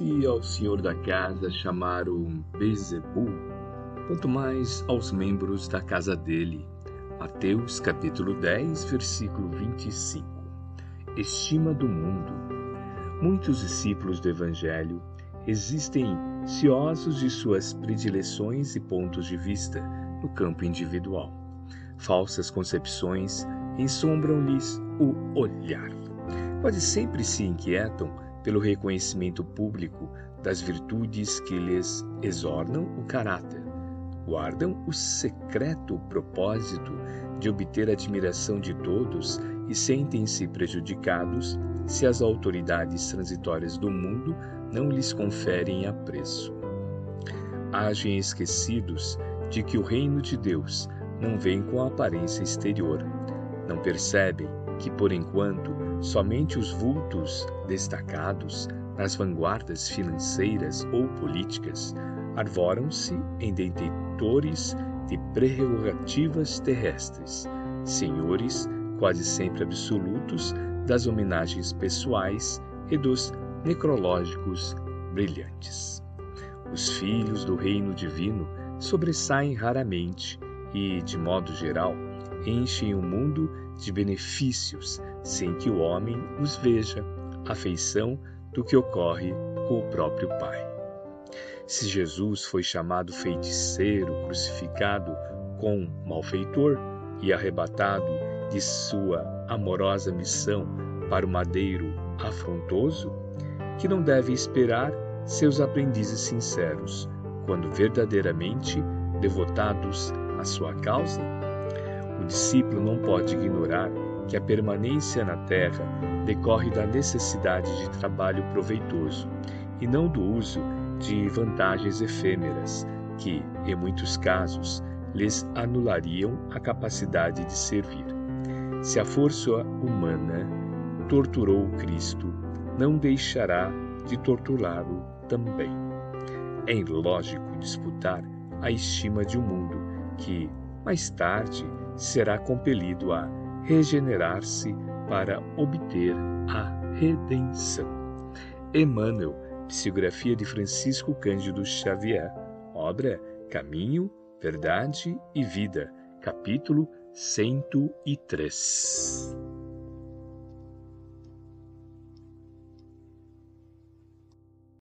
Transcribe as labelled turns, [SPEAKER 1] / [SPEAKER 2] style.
[SPEAKER 1] se ao senhor da casa chamaram Bezebu, quanto mais aos membros da casa dele. Mateus capítulo 10, versículo 25. Estima do mundo. Muitos discípulos do evangelho existem ciosos de suas predileções e pontos de vista no campo individual. Falsas concepções ensombram-lhes o olhar. Quase sempre se inquietam pelo reconhecimento público das virtudes que lhes exornam o caráter. Guardam o secreto propósito de obter a admiração de todos e sentem-se prejudicados se as autoridades transitórias do mundo não lhes conferem apreço. Agem esquecidos de que o reino de Deus não vem com a aparência exterior. Não percebem que, por enquanto, somente os vultos destacados nas vanguardas financeiras ou políticas arvoram-se em detentores de prerrogativas terrestres, senhores quase sempre absolutos das homenagens pessoais e dos necrológicos brilhantes. Os filhos do reino divino sobressaem raramente e, de modo geral, enchem o mundo de benefícios sem que o homem os veja, a feição do que ocorre com o próprio Pai. Se Jesus foi chamado feiticeiro, crucificado com malfeitor e arrebatado de sua amorosa missão para o madeiro afrontoso, que não deve esperar seus aprendizes sinceros, quando verdadeiramente devotados à sua causa? Discípulo não pode ignorar que a permanência na terra decorre da necessidade de trabalho proveitoso e não do uso de vantagens efêmeras que, em muitos casos, lhes anulariam a capacidade de servir. Se a força humana torturou Cristo, não deixará de torturá-lo também. É ilógico disputar a estima de um mundo que, mais tarde, será compelido a regenerar-se para obter a redenção. Emmanuel, psicografia de Francisco Cândido Xavier, obra Caminho, Verdade e Vida, capítulo 103.